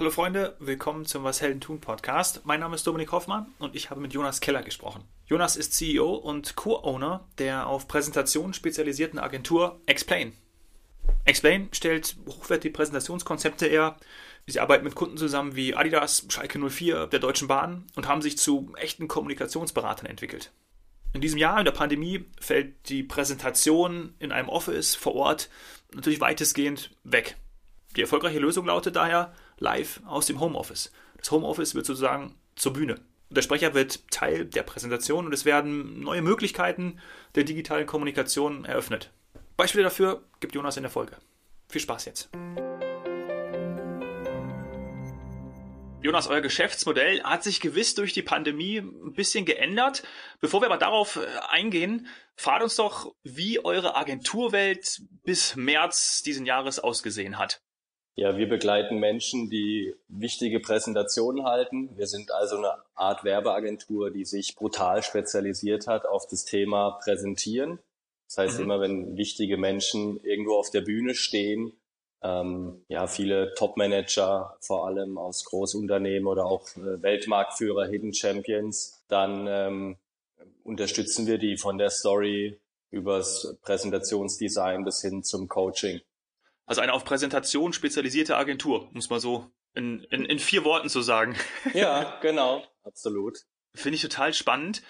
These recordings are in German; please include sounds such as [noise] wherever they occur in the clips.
Hallo Freunde, willkommen zum Was Helden tun Podcast. Mein Name ist Dominik Hoffmann und ich habe mit Jonas Keller gesprochen. Jonas ist CEO und Co-Owner der auf Präsentationen spezialisierten Agentur Explain. Explain stellt hochwertige Präsentationskonzepte her. Sie arbeiten mit Kunden zusammen wie Adidas, Schalke 04, der Deutschen Bahn und haben sich zu echten Kommunikationsberatern entwickelt. In diesem Jahr, in der Pandemie, fällt die Präsentation in einem Office vor Ort natürlich weitestgehend weg. Die erfolgreiche Lösung lautet daher live aus dem Homeoffice. Das Homeoffice wird sozusagen zur Bühne. Der Sprecher wird Teil der Präsentation und es werden neue Möglichkeiten der digitalen Kommunikation eröffnet. Beispiele dafür gibt Jonas in der Folge. Viel Spaß jetzt. Jonas, euer Geschäftsmodell hat sich gewiss durch die Pandemie ein bisschen geändert. Bevor wir aber darauf äh, eingehen, fahrt uns doch, wie eure Agenturwelt bis März diesen Jahres ausgesehen hat. Ja, wir begleiten Menschen, die wichtige Präsentationen halten. Wir sind also eine Art Werbeagentur, die sich brutal spezialisiert hat auf das Thema Präsentieren. Das heißt, mhm. immer wenn wichtige Menschen irgendwo auf der Bühne stehen, ähm, ja, viele Top-Manager, vor allem aus Großunternehmen oder auch äh, Weltmarktführer, Hidden Champions, dann ähm, unterstützen wir die von der Story übers Präsentationsdesign bis hin zum Coaching. Also eine auf Präsentation spezialisierte Agentur, muss man so in, in, in vier Worten zu sagen. [laughs] Ja, genau, absolut. Finde ich total spannend.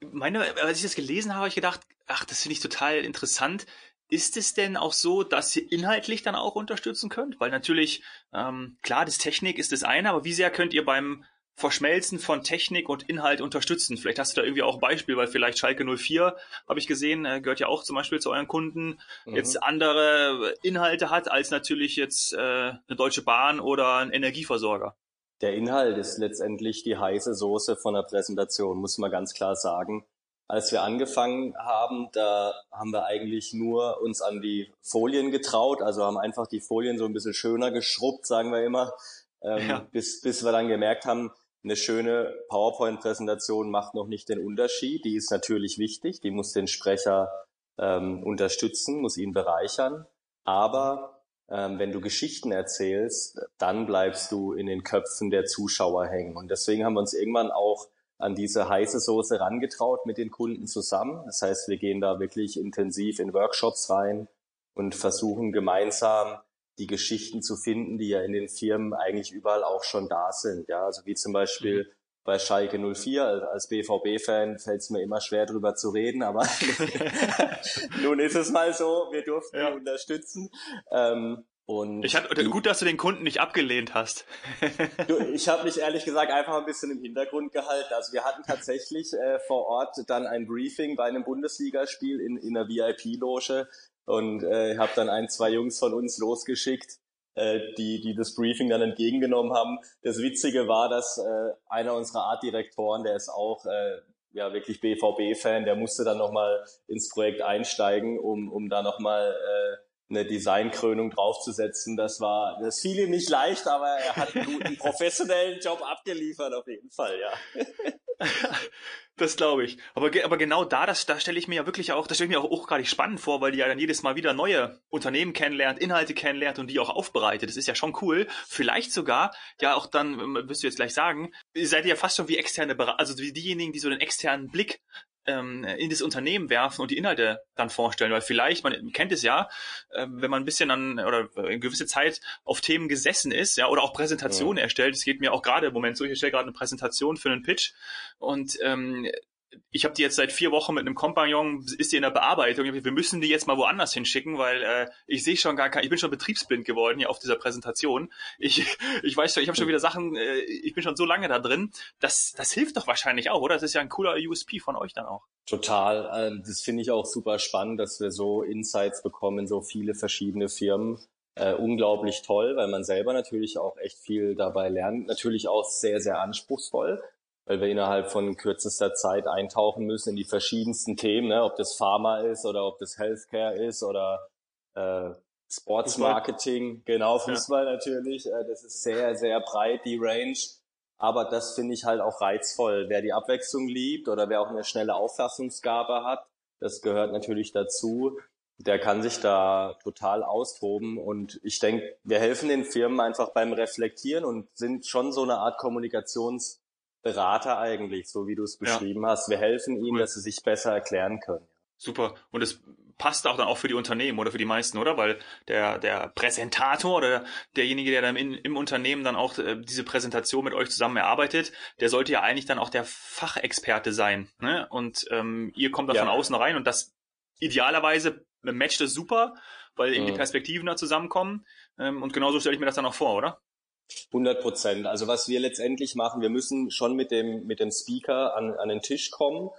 Meine, als ich das gelesen habe, habe ich gedacht, ach, das finde ich total interessant. Ist es denn auch so, dass ihr inhaltlich dann auch unterstützen könnt? Weil natürlich, ähm, klar, das Technik ist das eine, aber wie sehr könnt ihr beim Verschmelzen von Technik und Inhalt unterstützen? Vielleicht hast du da irgendwie auch ein Beispiel, weil vielleicht Schalke 04, habe ich gesehen, äh, gehört ja auch zum Beispiel zu euren Kunden, mhm. jetzt andere Inhalte hat als natürlich jetzt äh, eine Deutsche Bahn oder ein Energieversorger. Der Inhalt ist letztendlich die heiße Soße von der Präsentation, muss man ganz klar sagen als wir angefangen haben, da haben wir eigentlich nur uns an die Folien getraut, also haben einfach die Folien so ein bisschen schöner geschrubbt, sagen wir immer, ähm, ja. bis, bis wir dann gemerkt haben, eine schöne PowerPoint-Präsentation macht noch nicht den Unterschied. Die ist natürlich wichtig, die muss den Sprecher ähm, unterstützen, muss ihn bereichern. Aber ähm, wenn du Geschichten erzählst, dann bleibst du in den Köpfen der Zuschauer hängen. Und deswegen haben wir uns irgendwann auch an diese heiße Soße rangetraut mit den Kunden zusammen. Das heißt, wir gehen da wirklich intensiv in Workshops rein und versuchen gemeinsam die Geschichten zu finden, die ja in den Firmen eigentlich überall auch schon da sind. Ja, also wie zum Beispiel mhm. bei Schalke 04. Als BVB-Fan fällt es mir immer schwer drüber zu reden, aber [laughs] nun ist es mal so, wir durften ja. unterstützen. Ähm, und ich hatte, gut, dass du den Kunden nicht abgelehnt hast. [laughs] du, ich habe mich ehrlich gesagt einfach ein bisschen im Hintergrund gehalten. Also wir hatten tatsächlich äh, vor Ort dann ein Briefing bei einem Bundesligaspiel in, in einer VIP-Loge und äh, habe dann ein, zwei Jungs von uns losgeschickt, äh, die, die das Briefing dann entgegengenommen haben. Das Witzige war, dass äh, einer unserer Artdirektoren, der ist auch äh, ja wirklich BVB-Fan, der musste dann nochmal ins Projekt einsteigen, um, um da nochmal äh, eine Designkrönung draufzusetzen. Das war, das fiel ihm nicht leicht, aber er hat einen guten [laughs] professionellen Job abgeliefert auf jeden Fall, ja. [laughs] das glaube ich. Aber, aber genau da, das, da stelle ich mir ja wirklich auch, das stelle ich mir auch hochgradig spannend vor, weil die ja dann jedes Mal wieder neue Unternehmen kennenlernt, Inhalte kennenlernt und die auch aufbereitet. Das ist ja schon cool. Vielleicht sogar, ja auch dann, wirst du jetzt gleich sagen, seid ihr ja fast schon wie externe also wie diejenigen, die so den externen Blick ähm, in das Unternehmen werfen und die Inhalte dann vorstellen. Weil vielleicht, man kennt es ja, äh, wenn man ein bisschen an oder eine gewisse Zeit auf Themen gesessen ist, ja, oder auch Präsentationen ja. erstellt. Es geht mir auch gerade im Moment so, ich erstelle gerade eine Präsentation für einen Pitch und ähm, ich habe die jetzt seit vier Wochen mit einem Kompagnon, ist die in der Bearbeitung. Wir müssen die jetzt mal woanders hinschicken, weil äh, ich sehe schon gar kein, ich bin schon betriebsblind geworden hier auf dieser Präsentation. Ich, [laughs] ich weiß schon, ich habe schon wieder Sachen, äh, ich bin schon so lange da drin. Das, das hilft doch wahrscheinlich auch, oder? Das ist ja ein cooler USP von euch dann auch. Total. Ähm, das finde ich auch super spannend, dass wir so Insights bekommen, so viele verschiedene Firmen. Äh, unglaublich toll, weil man selber natürlich auch echt viel dabei lernt. Natürlich auch sehr, sehr anspruchsvoll weil wir innerhalb von kürzester Zeit eintauchen müssen in die verschiedensten Themen, ne? ob das Pharma ist oder ob das Healthcare ist oder äh, Sports Marketing, genau, Fußball ja. natürlich. Äh, das ist sehr, sehr breit, die Range. Aber das finde ich halt auch reizvoll. Wer die Abwechslung liebt oder wer auch eine schnelle Auffassungsgabe hat, das gehört natürlich dazu. der kann sich da total austoben. Und ich denke, wir helfen den Firmen einfach beim Reflektieren und sind schon so eine Art Kommunikationsberater eigentlich, so wie du es beschrieben ja. hast. Wir helfen ihnen, cool. dass sie sich besser erklären können. Super. Und es passt auch dann auch für die Unternehmen oder für die meisten, oder? Weil der, der Präsentator oder derjenige, der dann in, im Unternehmen dann auch äh, diese Präsentation mit euch zusammen erarbeitet, der sollte ja eigentlich dann auch der Fachexperte sein. Ne? Und ähm, ihr kommt da ja. von außen rein und das idealerweise matcht es super, weil eben mhm. die Perspektiven da zusammenkommen. Ähm, und genauso stelle ich mir das dann auch vor, oder? 100 Prozent. Also was wir letztendlich machen, wir müssen schon mit dem, mit dem Speaker an, an den Tisch kommen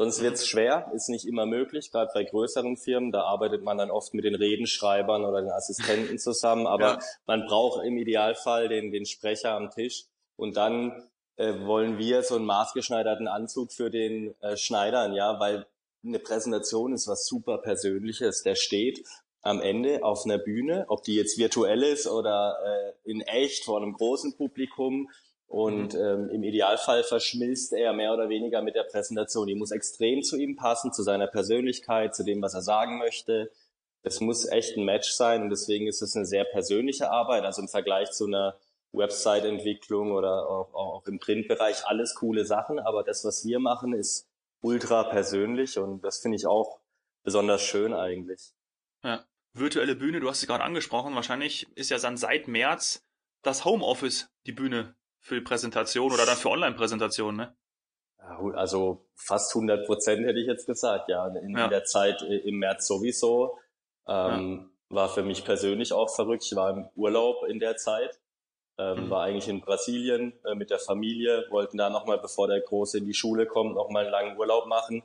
Sonst wird es schwer, ist nicht immer möglich, gerade bei größeren Firmen. Da arbeitet man dann oft mit den Redenschreibern oder den Assistenten zusammen. Aber ja. man braucht im Idealfall den, den Sprecher am Tisch. Und dann äh, wollen wir so einen maßgeschneiderten Anzug für den äh, Schneidern, ja, weil eine Präsentation ist was super Persönliches. Der steht am Ende auf einer Bühne, ob die jetzt virtuell ist oder äh, in echt vor einem großen Publikum und mhm. ähm, im Idealfall verschmilzt er mehr oder weniger mit der Präsentation. Die muss extrem zu ihm passen, zu seiner Persönlichkeit, zu dem, was er sagen möchte. Es muss echt ein Match sein und deswegen ist es eine sehr persönliche Arbeit. Also im Vergleich zu einer Website-Entwicklung oder auch, auch im Printbereich alles coole Sachen. Aber das, was wir machen, ist ultra persönlich und das finde ich auch besonders schön eigentlich. Ja. Virtuelle Bühne, du hast es gerade angesprochen. Wahrscheinlich ist ja dann seit März das Homeoffice die Bühne für die Präsentation oder dann für Online-Präsentationen, ne? Also fast 100 Prozent hätte ich jetzt gesagt, ja. In, ja. der Zeit äh, im März sowieso. Ähm, ja. War für mich persönlich auch verrückt. Ich war im Urlaub in der Zeit. Ähm, mhm. War eigentlich in Brasilien äh, mit der Familie, wollten da nochmal, bevor der Große in die Schule kommt, nochmal einen langen Urlaub machen.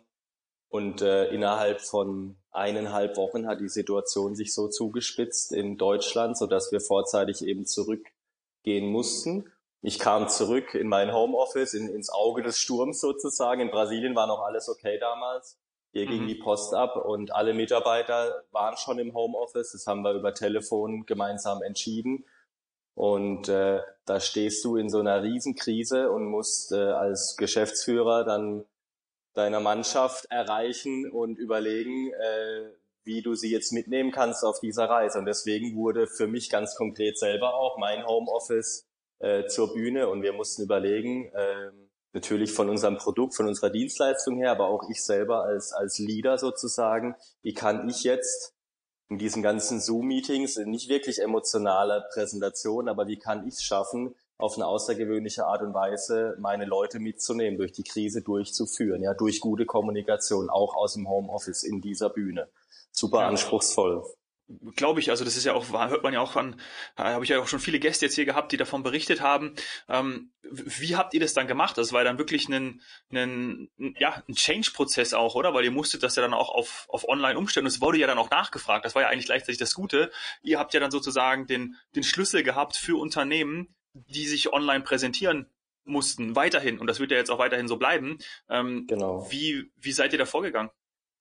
Und äh, innerhalb von eineinhalb Wochen hat die Situation sich so zugespitzt in Deutschland, so dass wir vorzeitig eben zurückgehen mussten. Ich kam zurück in mein Homeoffice, in, ins Auge des Sturms sozusagen. In Brasilien war noch alles okay damals. Hier mhm. ging die Post ab und alle Mitarbeiter waren schon im Homeoffice. Das haben wir über Telefon gemeinsam entschieden. Und äh, da stehst du in so einer Riesenkrise und musst äh, als Geschäftsführer dann deiner Mannschaft erreichen und überlegen, äh, wie du sie jetzt mitnehmen kannst auf dieser Reise. Und deswegen wurde für mich ganz konkret selber auch mein Homeoffice äh, zur Bühne und wir mussten überlegen, äh, natürlich von unserem Produkt, von unserer Dienstleistung her, aber auch ich selber als, als Leader sozusagen, wie kann ich jetzt in diesen ganzen Zoom-Meetings, nicht wirklich emotionale Präsentation, aber wie kann ich es schaffen, auf eine außergewöhnliche Art und Weise meine Leute mitzunehmen, durch die Krise durchzuführen, ja, durch gute Kommunikation, auch aus dem Homeoffice in dieser Bühne. Super ja. anspruchsvoll glaube ich, also das ist ja auch, hört man ja auch an, äh, habe ich ja auch schon viele Gäste jetzt hier gehabt, die davon berichtet haben. Ähm, wie habt ihr das dann gemacht? Das war dann wirklich ein, ein, ja, ein Change-Prozess auch, oder? Weil ihr musstet das ja dann auch auf, auf online umstellen und es wurde ja dann auch nachgefragt. Das war ja eigentlich gleichzeitig das Gute. Ihr habt ja dann sozusagen den, den Schlüssel gehabt für Unternehmen, die sich online präsentieren mussten, weiterhin. Und das wird ja jetzt auch weiterhin so bleiben. Ähm, genau. Wie, wie seid ihr da vorgegangen?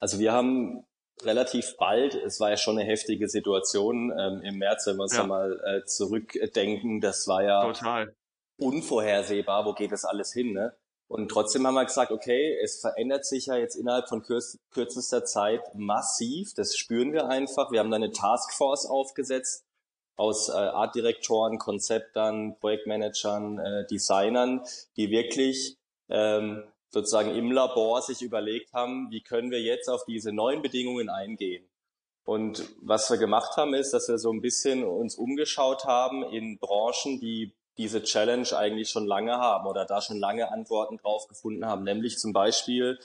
Also wir haben relativ bald, es war ja schon eine heftige Situation ähm, im März, wenn wir uns ja. da mal äh, zurückdenken, das war ja Total. unvorhersehbar, wo geht das alles hin, ne? Und trotzdem haben wir gesagt, okay, es verändert sich ja jetzt innerhalb von kürz kürzester Zeit massiv, das spüren wir einfach. Wir haben da eine Taskforce aufgesetzt aus äh, Artdirektoren, Konzeptern, Projektmanagern, äh, Designern, die wirklich ähm, sozusagen im Labor sich überlegt haben, wie können wir jetzt auf diese neuen Bedingungen eingehen. Und was wir gemacht haben, ist, dass wir so ein bisschen uns umgeschaut haben in Branchen, die diese Challenge eigentlich schon lange haben oder da schon lange Antworten drauf gefunden haben, nämlich zum Beispiel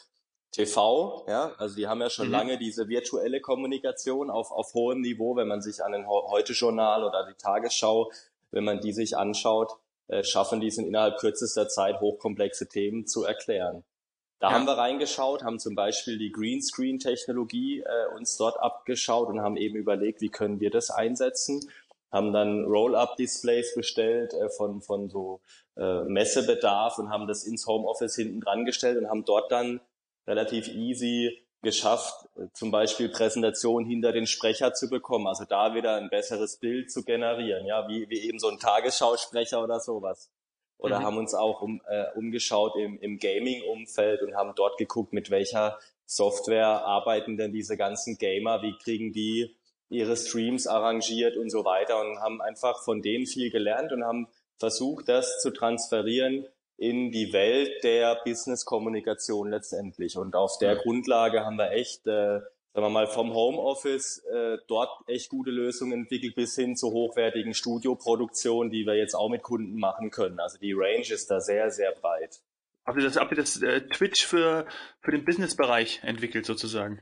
TV, ja, also die haben ja schon mhm. lange diese virtuelle Kommunikation auf, auf hohem Niveau, wenn man sich an den Heute-Journal oder die Tagesschau, wenn man die sich anschaut, äh, schaffen die es innerhalb kürzester Zeit hochkomplexe Themen zu erklären. Da ja. haben wir reingeschaut, haben zum Beispiel die Greenscreen-Technologie äh, uns dort abgeschaut und haben eben überlegt, wie können wir das einsetzen. Haben dann Roll-up-Displays bestellt äh, von, von so äh, Messebedarf und haben das ins Homeoffice hinten dran gestellt und haben dort dann relativ easy geschafft, zum Beispiel Präsentation hinter den Sprecher zu bekommen, also da wieder ein besseres Bild zu generieren, ja, wie, wie eben so ein Tagesschausprecher oder sowas. Oder mhm. haben uns auch um, äh, umgeschaut im, im Gaming-Umfeld und haben dort geguckt, mit welcher Software arbeiten denn diese ganzen Gamer, wie kriegen die ihre Streams arrangiert und so weiter und haben einfach von denen viel gelernt und haben versucht, das zu transferieren in die Welt der Business-Kommunikation letztendlich. Und auf der ja. Grundlage haben wir echt, äh, sagen wir mal, vom Homeoffice äh, dort echt gute Lösungen entwickelt bis hin zu hochwertigen Studioproduktionen, die wir jetzt auch mit Kunden machen können. Also die Range ist da sehr, sehr breit. Habt ihr das, habt ihr das äh, Twitch für, für den Business-Bereich entwickelt sozusagen?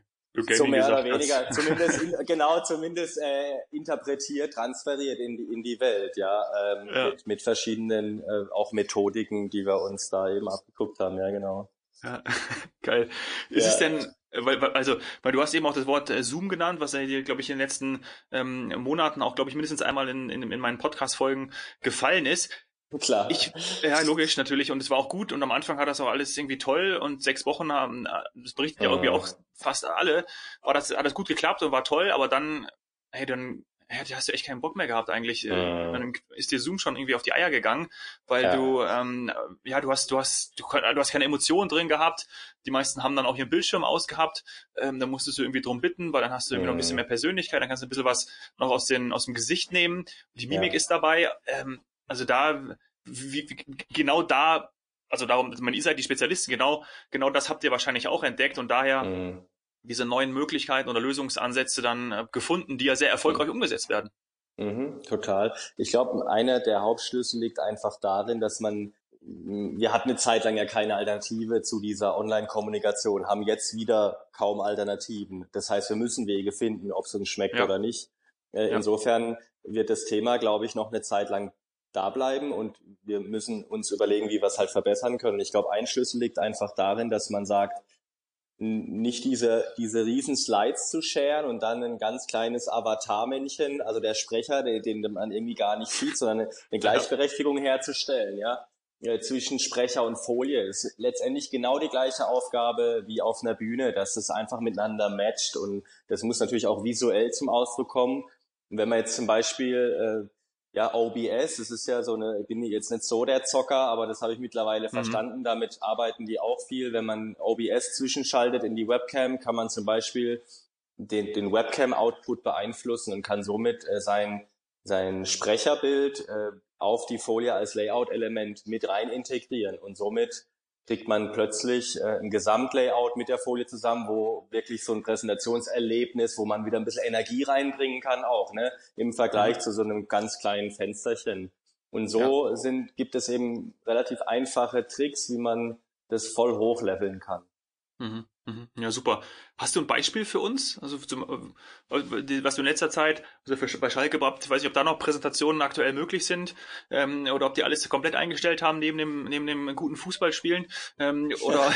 So mehr oder weniger, zumindest in, [laughs] genau, zumindest äh, interpretiert, transferiert in die, in die Welt, ja, ähm, ja. Mit, mit verschiedenen äh, auch Methodiken, die wir uns da eben abgeguckt haben, ja, genau. Ja, [laughs] geil. Ist ja. es denn, weil, also, weil du hast eben auch das Wort äh, Zoom genannt, was ja hier, glaube ich, in den letzten ähm, Monaten auch, glaube ich, mindestens einmal in, in, in meinen Podcast-Folgen gefallen ist. Klar. Ich, ja, logisch, natürlich. Und es war auch gut. Und am Anfang hat das auch alles irgendwie toll. Und sechs Wochen haben, das berichten ja irgendwie auch fast alle, war das alles gut geklappt und war toll. Aber dann, hey, dann hey, hast du echt keinen Bock mehr gehabt eigentlich. Mhm. Dann ist dir Zoom schon irgendwie auf die Eier gegangen, weil ja. du, ähm, ja, du hast, du hast, du, du hast keine Emotionen drin gehabt. Die meisten haben dann auch ihren Bildschirm ausgehabt. Ähm, dann musstest du irgendwie drum bitten, weil dann hast du irgendwie mhm. noch ein bisschen mehr Persönlichkeit. Dann kannst du ein bisschen was noch aus, den, aus dem Gesicht nehmen. Die Mimik ja. ist dabei. Ähm, also da, wie, wie, genau da, also darum, man ihr seid die Spezialisten, genau, genau das habt ihr wahrscheinlich auch entdeckt und daher mhm. diese neuen Möglichkeiten oder Lösungsansätze dann äh, gefunden, die ja sehr erfolgreich mhm. umgesetzt werden. Mhm, total. Ich glaube, einer der Hauptschlüssel liegt einfach darin, dass man wir hatten eine Zeit lang ja keine Alternative zu dieser Online-Kommunikation, haben jetzt wieder kaum Alternativen. Das heißt, wir müssen Wege finden, ob es uns schmeckt ja. oder nicht. Äh. Insofern wird das Thema, glaube ich, noch eine Zeit lang da bleiben und wir müssen uns überlegen, wie wir es halt verbessern können. Und ich glaube, ein Schlüssel liegt einfach darin, dass man sagt, nicht diese, diese riesen Slides zu sharen und dann ein ganz kleines Avatar-Männchen, also der Sprecher, den, den man irgendwie gar nicht sieht, sondern eine, eine Gleichberechtigung herzustellen, ja, zwischen Sprecher und Folie. ist letztendlich genau die gleiche Aufgabe wie auf einer Bühne, dass es einfach miteinander matcht und das muss natürlich auch visuell zum Ausdruck kommen. Und wenn man jetzt zum Beispiel äh, ja, OBS, das ist ja so eine, ich bin jetzt nicht so der Zocker, aber das habe ich mittlerweile mhm. verstanden. Damit arbeiten die auch viel. Wenn man OBS zwischenschaltet in die Webcam, kann man zum Beispiel den, den Webcam-Output beeinflussen und kann somit äh, sein, sein Sprecherbild äh, auf die Folie als Layout-Element mit rein integrieren und somit kriegt man plötzlich äh, ein Gesamtlayout mit der Folie zusammen, wo wirklich so ein Präsentationserlebnis, wo man wieder ein bisschen Energie reinbringen kann auch, ne, im Vergleich mhm. zu so einem ganz kleinen Fensterchen. Und so ja. sind, gibt es eben relativ einfache Tricks, wie man das voll hochleveln kann. Mhm. Mhm. Ja, super. Hast du ein Beispiel für uns? Also zum, äh, was du in letzter Zeit, also für, bei Schalke ich weiß nicht, ob da noch Präsentationen aktuell möglich sind, ähm, oder ob die alles komplett eingestellt haben neben dem, neben dem guten Fußballspielen. Ähm, oder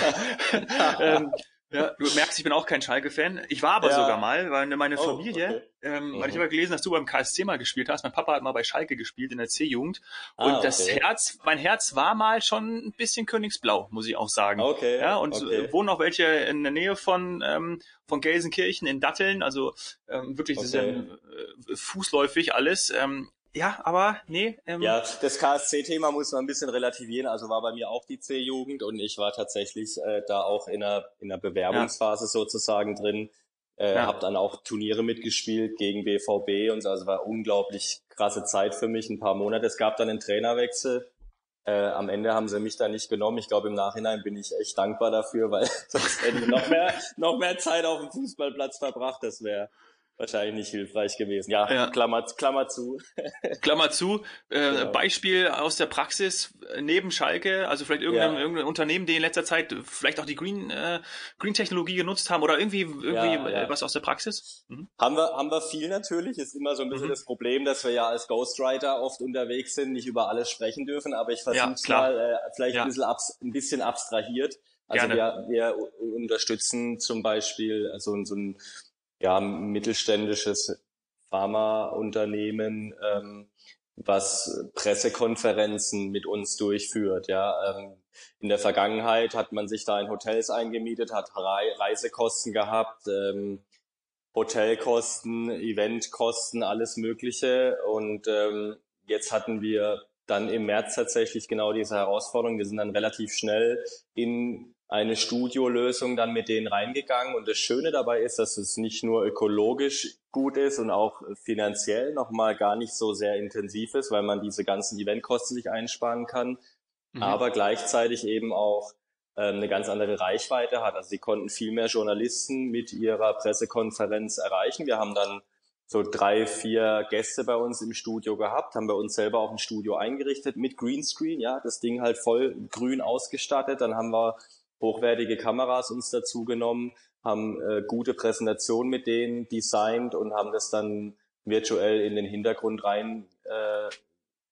[laughs] [laughs] ähm, ja, du merkst, ich bin auch kein Schalke-Fan. Ich war aber ja. sogar mal, weil meine oh, Familie, okay. ähm, mhm. weil ich mhm. habe gelesen, dass du beim KSC mal gespielt hast. Mein Papa hat mal bei Schalke gespielt in der C-Jugend. Ah, und okay. das Herz, mein Herz war mal schon ein bisschen Königsblau, muss ich auch sagen. Okay. Ja, und okay. wohnen auch welche in der Nähe von, ähm, von Gelsenkirchen in Datteln. Also ähm, wirklich, das ist ja äh, fußläufig alles. Ähm, ja, aber nee. Ähm, ja, das KSC-Thema muss man ein bisschen relativieren. Also war bei mir auch die C-Jugend und ich war tatsächlich äh, da auch in einer, in einer Bewerbungsphase ja. sozusagen drin. Äh, ja. Habe dann auch Turniere mitgespielt gegen BVB und so. Also war unglaublich krasse Zeit für mich, ein paar Monate. Es gab dann einen Trainerwechsel. Äh, am Ende haben sie mich da nicht genommen. Ich glaube, im Nachhinein bin ich echt dankbar dafür, weil [laughs] sonst hätte ich noch mehr, noch mehr Zeit auf dem Fußballplatz verbracht. Das wäre wahrscheinlich nicht hilfreich gewesen. Ja, ja. Klammer, Klammer zu. [laughs] Klammer zu. Äh, genau. Beispiel aus der Praxis neben Schalke, also vielleicht irgendein, ja. irgendein Unternehmen, die in letzter Zeit vielleicht auch die Green, äh, Green Technologie genutzt haben oder irgendwie, irgendwie ja, was aus der Praxis? Mhm. Haben wir, haben wir viel natürlich. Ist immer so ein bisschen mhm. das Problem, dass wir ja als Ghostwriter oft unterwegs sind, nicht über alles sprechen dürfen, aber ich versuche es mal äh, vielleicht ein, bisschen abs ein bisschen abstrahiert. Also wir, wir unterstützen zum Beispiel so, so ein ja, mittelständisches Pharmaunternehmen, ähm, was Pressekonferenzen mit uns durchführt. Ja, ähm, in der Vergangenheit hat man sich da in Hotels eingemietet, hat Reisekosten gehabt, ähm, Hotelkosten, Eventkosten, alles Mögliche. Und ähm, jetzt hatten wir dann im März tatsächlich genau diese Herausforderung. Wir sind dann relativ schnell in eine Studiolösung dann mit denen reingegangen. Und das Schöne dabei ist, dass es nicht nur ökologisch gut ist und auch finanziell nochmal gar nicht so sehr intensiv ist, weil man diese ganzen Eventkosten sich einsparen kann, mhm. aber gleichzeitig eben auch ähm, eine ganz andere Reichweite hat. Also sie konnten viel mehr Journalisten mit ihrer Pressekonferenz erreichen. Wir haben dann so drei, vier Gäste bei uns im Studio gehabt, haben bei uns selber auch ein Studio eingerichtet mit Greenscreen, ja, das Ding halt voll grün ausgestattet. Dann haben wir hochwertige Kameras uns dazu genommen, haben äh, gute Präsentationen mit denen designt und haben das dann virtuell in den Hintergrund rein äh,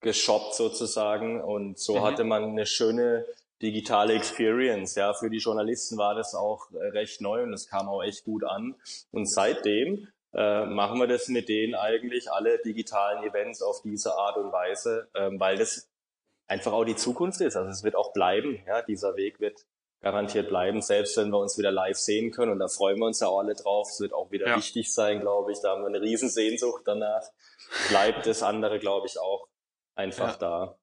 geshoppt sozusagen. Und so mhm. hatte man eine schöne digitale Experience. Ja, für die Journalisten war das auch äh, recht neu und es kam auch echt gut an. Und seitdem äh, machen wir das mit denen eigentlich alle digitalen Events auf diese Art und Weise, ähm, weil das einfach auch die Zukunft ist. Also es wird auch bleiben. Ja, dieser Weg wird garantiert bleiben, selbst wenn wir uns wieder live sehen können. Und da freuen wir uns ja auch alle drauf. Es wird auch wieder ja. wichtig sein, glaube ich. Da haben wir eine Riesensehnsucht danach. Bleibt das andere, glaube ich, auch einfach ja. da.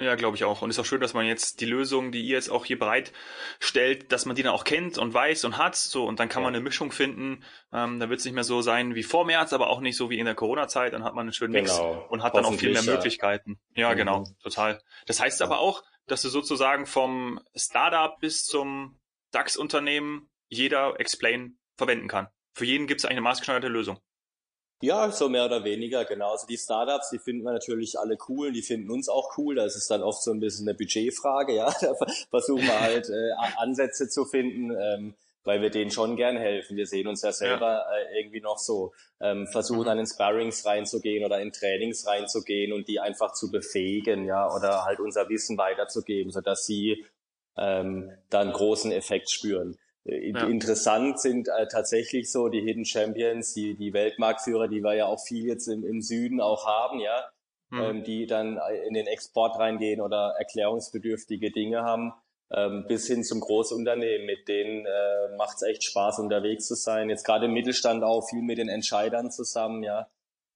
Ja, glaube ich auch. Und es ist auch schön, dass man jetzt die Lösungen, die ihr jetzt auch hier bereitstellt, dass man die dann auch kennt und weiß und hat. So, und dann kann ja. man eine Mischung finden. Ähm, da wird es nicht mehr so sein wie vor März, aber auch nicht so wie in der Corona-Zeit. Dann hat man einen schönen Mix genau. und hat dann auch viel mehr Möglichkeiten. Ja, mhm. genau, total. Das heißt aber auch, dass du sozusagen vom Startup bis zum DAX-Unternehmen jeder Explain verwenden kann. Für jeden gibt es eine maßgeschneiderte Lösung. Ja, so mehr oder weniger, genau. Also die Startups, die finden wir natürlich alle cool, die finden uns auch cool. Das ist dann oft so ein bisschen eine Budgetfrage, ja. [laughs] Da versuchen wir halt äh, Ansätze zu finden, ähm, weil wir denen schon gern helfen. Wir sehen uns ja selber ja. Äh, irgendwie noch so, ähm, versuchen dann in Sparrings reinzugehen oder in Trainings reinzugehen und die einfach zu befähigen, ja, oder halt unser Wissen weiterzugeben, sodass sie ähm, dann großen Effekt spüren. Äh, ja. Interessant sind äh, tatsächlich so die Hidden Champions, die, die Weltmarktführer, die wir ja auch viel jetzt im, im Süden auch haben, ja, mhm. ähm, die dann äh, in den Export reingehen oder erklärungsbedürftige Dinge haben, ähm, bis hin zum Großunternehmen. Mit denen äh, macht es echt Spaß, unterwegs zu sein. Jetzt gerade im Mittelstand auch viel mit den Entscheidern zusammen, ja.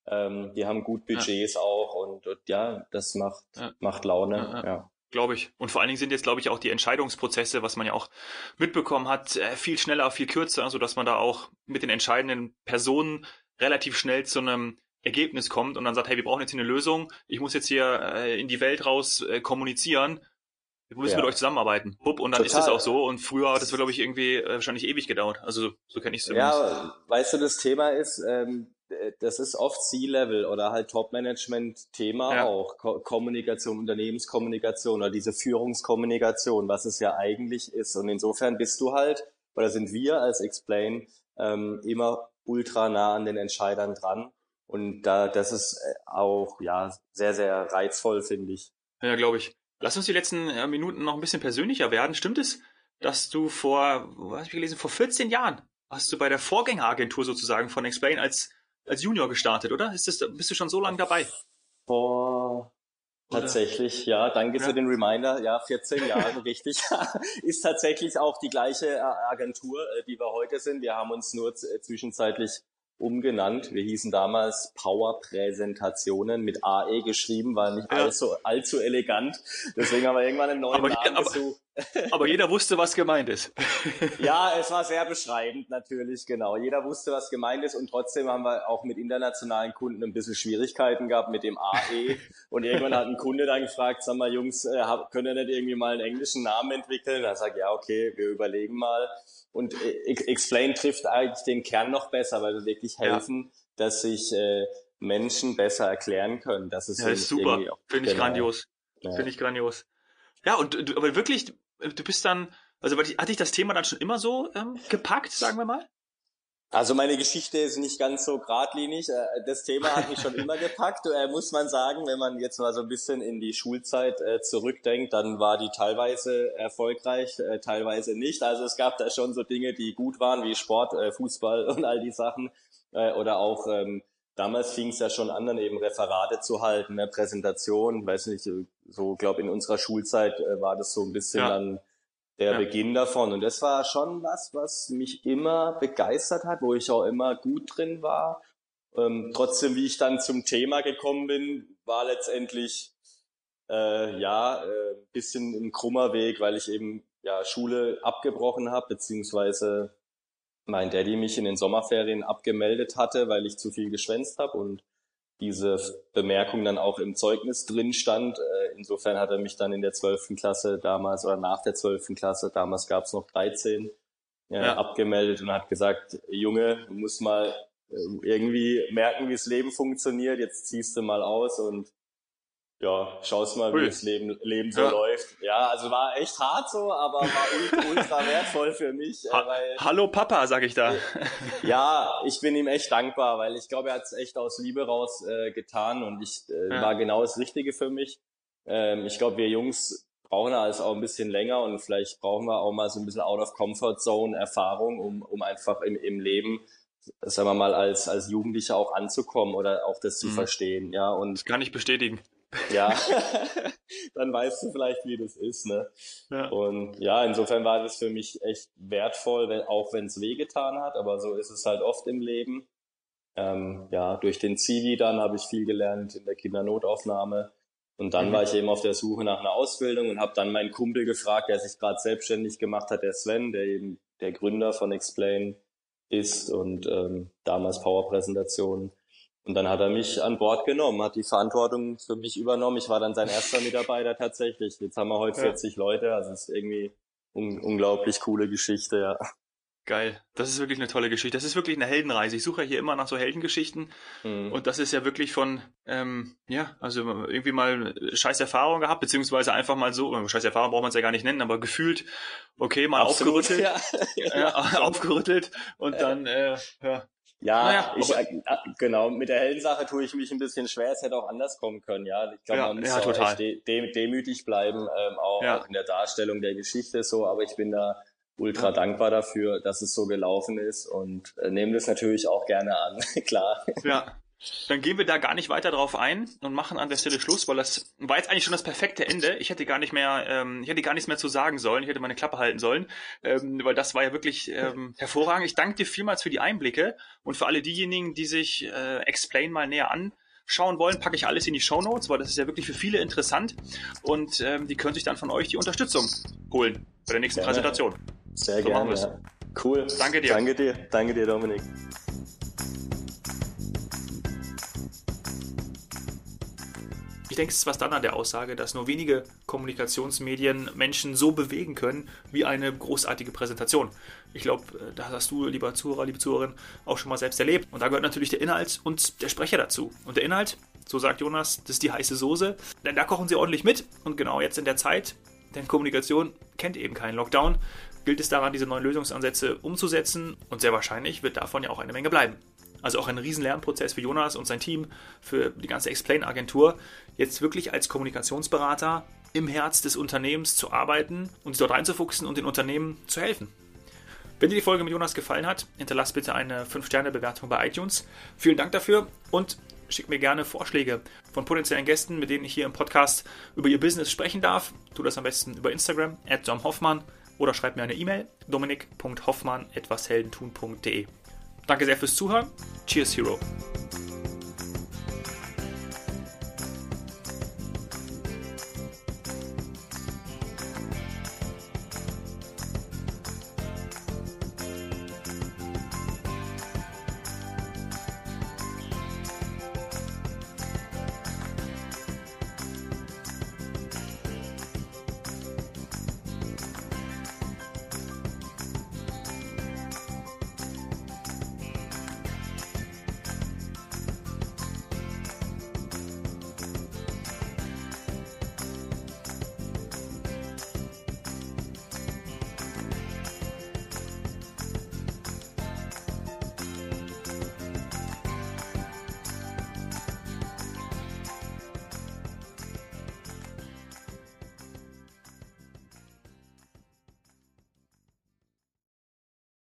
Ähm, die haben gut Budgets ja. auch und, und, ja, das macht, ja. macht Laune, ja glaube ich. Und vor allen Dingen sind jetzt, glaube ich, auch die Entscheidungsprozesse, was man ja auch mitbekommen hat, äh, viel schneller, viel kürzer, so dass man da auch mit den entscheidenden Personen relativ schnell zu einem Ergebnis kommt und dann sagt, hey, wir brauchen jetzt hier eine Lösung, ich muss jetzt hier äh, in die Welt raus äh, kommunizieren, wir müssen ja. mit euch zusammenarbeiten. Bupp, und dann Total. ist es auch so. Und früher hat das glaube ich, irgendwie äh, wahrscheinlich ewig gedauert. Also so kenne ich es zumindest. Ja, weißt du, das Thema ist, ähm, äh, das ist oft C-Level oder halt Top-Management-Thema ja. auch. Ko Kommunikation, Unternehmenskommunikation oder diese Führungskommunikation, was es ja eigentlich ist. Und insofern bist du halt, oder sind wir als Explain ähm, immer ultra nah an den Entscheidern dran. Und da, das ist äh, auch, ja, sehr, sehr reizvoll, finde ich. Ja, glaube ich. Lass uns die letzten Minuten noch ein bisschen persönlicher werden. Stimmt es, dass du vor, was habe ich gelesen, vor 14 Jahren hast du bei der Vorgängeragentur sozusagen von Explain als als Junior gestartet, oder? Ist das, bist du schon so lange dabei? Boah, Tatsächlich, ja, danke ja. für den Reminder. Ja, 14 Jahre, [laughs] richtig. [laughs] Ist tatsächlich auch die gleiche äh, Agentur, äh, die wir heute sind. Wir haben uns nur äh, zwischenzeitlich umgenannt. Wir hießen damals Power Präsentationen mit AE geschrieben, war nicht ja. allzu, allzu elegant. Deswegen haben wir irgendwann einen neuen aber, Namen aber, gesucht. [laughs] Aber jeder wusste, was gemeint ist. [laughs] ja, es war sehr beschreibend natürlich, genau. Jeder wusste, was gemeint ist und trotzdem haben wir auch mit internationalen Kunden ein bisschen Schwierigkeiten gehabt mit dem AE. Und irgendwann hat ein Kunde dann gefragt, sag mal Jungs, äh, könnt ihr nicht irgendwie mal einen englischen Namen entwickeln? Da sag ich, ja, okay, wir überlegen mal. Und äh, Explain trifft eigentlich den Kern noch besser, weil wir wirklich helfen, ja. dass sich äh, Menschen besser erklären können. Das ist, ja, ist super. Finde ich genau. grandios. Ja. Finde ich grandios. Ja, und du, aber wirklich, du bist dann, also hatte ich das Thema dann schon immer so ähm, gepackt, sagen wir mal? Also meine Geschichte ist nicht ganz so geradlinig. Äh, das Thema hat mich schon [laughs] immer gepackt, äh, muss man sagen. Wenn man jetzt mal so ein bisschen in die Schulzeit äh, zurückdenkt, dann war die teilweise erfolgreich, teilweise nicht. Also es gab da schon so Dinge, die gut waren, wie Sport, Fußball [laughs] und all die Sachen. Oder auch ähm, damals fing es ja schon an, dann eben Referate zu halten, ne, Präsentation, weiß nicht, so glaube in unserer Schulzeit war das so ein bisschen ja. dann der ja. Beginn davon. Und das war schon was, was mich immer begeistert hat, wo ich auch immer gut drin war. Ähm, trotzdem, wie ich dann zum Thema gekommen bin, war letztendlich äh, ja äh, bisschen ein krummer Weg, weil ich eben ja, Schule abgebrochen habe, beziehungsweise mein Daddy mich in den Sommerferien abgemeldet hatte, weil ich zu viel geschwänzt habe und diese Bemerkung dann auch im Zeugnis drin stand. Äh, insofern hat er mich dann in der zwölften Klasse damals oder nach der zwölften Klasse, damals gab es noch 13, ja, ja. abgemeldet und hat gesagt, Junge, du musst mal äh, irgendwie merken, wie das Leben funktioniert, jetzt ziehst du mal aus und ja, schaust mal, Ui. wie das Leben, Leben so ja. läuft. Ja, also war echt hart so, aber war [laughs] ultra wertvoll für mich. Äh, ha weil, Hallo Papa, sag ich da. Ja, ich bin ihm echt dankbar, weil ich glaube, er hat es echt aus Liebe raus äh, getan und ich äh, ja. war genau das Richtige für mich. Ähm, ich glaube, wir Jungs brauchen alles auch ein bisschen länger und vielleicht brauchen wir auch mal so ein bisschen out of comfort zone Erfahrung, um, um einfach im, im Leben sagen wir mal, als, als Jugendlicher auch anzukommen oder auch das zu mhm. verstehen, ja. Und das kann ich bestätigen. Ja, [laughs] dann weißt du vielleicht, wie das ist, ne? Ja. Und ja, insofern war das für mich echt wertvoll, wenn, auch wenn es wehgetan hat, aber so ist es halt oft im Leben. Ähm, ja, durch den Zivi dann habe ich viel gelernt in der Kindernotaufnahme. Und dann mhm. war ich eben auf der Suche nach einer Ausbildung und habe dann meinen Kumpel gefragt, der sich gerade selbstständig gemacht hat, der Sven, der eben der Gründer von Explain ist und ähm, damals Powerpräsentationen. Und dann hat er mich an Bord genommen, hat die Verantwortung für mich übernommen. Ich war dann sein erster Mitarbeiter tatsächlich. Jetzt haben wir heute 40 ja. Leute, also es ist irgendwie un unglaublich coole Geschichte, ja. Geil. Das ist wirklich eine tolle Geschichte. Das ist wirklich eine Heldenreise. Ich suche ja hier immer nach so Heldengeschichten. Mhm. Und das ist ja wirklich von, ähm, ja, also irgendwie mal scheiß Erfahrung gehabt, beziehungsweise einfach mal so, scheiß Erfahrung braucht man es ja gar nicht nennen, aber gefühlt, okay, mal Absolut, aufgerüttelt. Ja. [laughs] ja aufgerüttelt und dann, äh, ja, ja, naja, ich, äh, genau, mit der Heldensache tue ich mich ein bisschen schwer. Es hätte auch anders kommen können, ja. Ich glaube, ja, man muss ja, auch de demütig bleiben, ähm, auch, ja. auch in der Darstellung der Geschichte so, aber ich bin da ultra dankbar dafür, dass es so gelaufen ist und äh, nehme das natürlich auch gerne an, [laughs] klar. Ja, dann gehen wir da gar nicht weiter drauf ein und machen an der Stelle Schluss, weil das war jetzt eigentlich schon das perfekte Ende. Ich hätte gar nicht mehr, ähm, ich hätte gar nichts mehr zu sagen sollen. Ich hätte meine Klappe halten sollen, ähm, weil das war ja wirklich ähm, hervorragend. Ich danke dir vielmals für die Einblicke und für alle diejenigen, die sich äh, Explain mal näher anschauen wollen, packe ich alles in die Show Notes, weil das ist ja wirklich für viele interessant und ähm, die können sich dann von euch die Unterstützung holen bei der nächsten gerne. Präsentation. Sehr so gerne. Cool. Danke dir. Danke dir. Danke dir, Dominik. Ich denke, es was dann an der Aussage, dass nur wenige Kommunikationsmedien Menschen so bewegen können wie eine großartige Präsentation. Ich glaube, äh, das hast du, lieber Zuhörer, liebe Zuhörerin, auch schon mal selbst erlebt. Und da gehört natürlich der Inhalt und der Sprecher dazu. Und der Inhalt, so sagt Jonas, das ist die heiße Soße. Denn da kochen sie ordentlich mit. Und genau jetzt in der Zeit, denn Kommunikation kennt eben keinen Lockdown, gilt es daran, diese neuen Lösungsansätze umzusetzen. Und sehr wahrscheinlich wird davon ja auch eine Menge bleiben. Also auch ein riesen Lernprozess für Jonas und sein Team, für die ganze Explain-Agentur, jetzt wirklich als Kommunikationsberater im Herz des Unternehmens zu arbeiten und sich dort reinzufuchsen und den Unternehmen zu helfen. Wenn dir die Folge mit Jonas gefallen hat, hinterlass bitte eine 5-Sterne-Bewertung bei iTunes. Vielen Dank dafür und schick mir gerne Vorschläge von potenziellen Gästen, mit denen ich hier im Podcast über ihr Business sprechen darf. Tu das am besten über Instagram, at Hoffmann oder schreib mir eine E-Mail, dominik.hoffmann.etwasheldentun.de. Danke sehr fürs Zuhören. Cheers, Hero.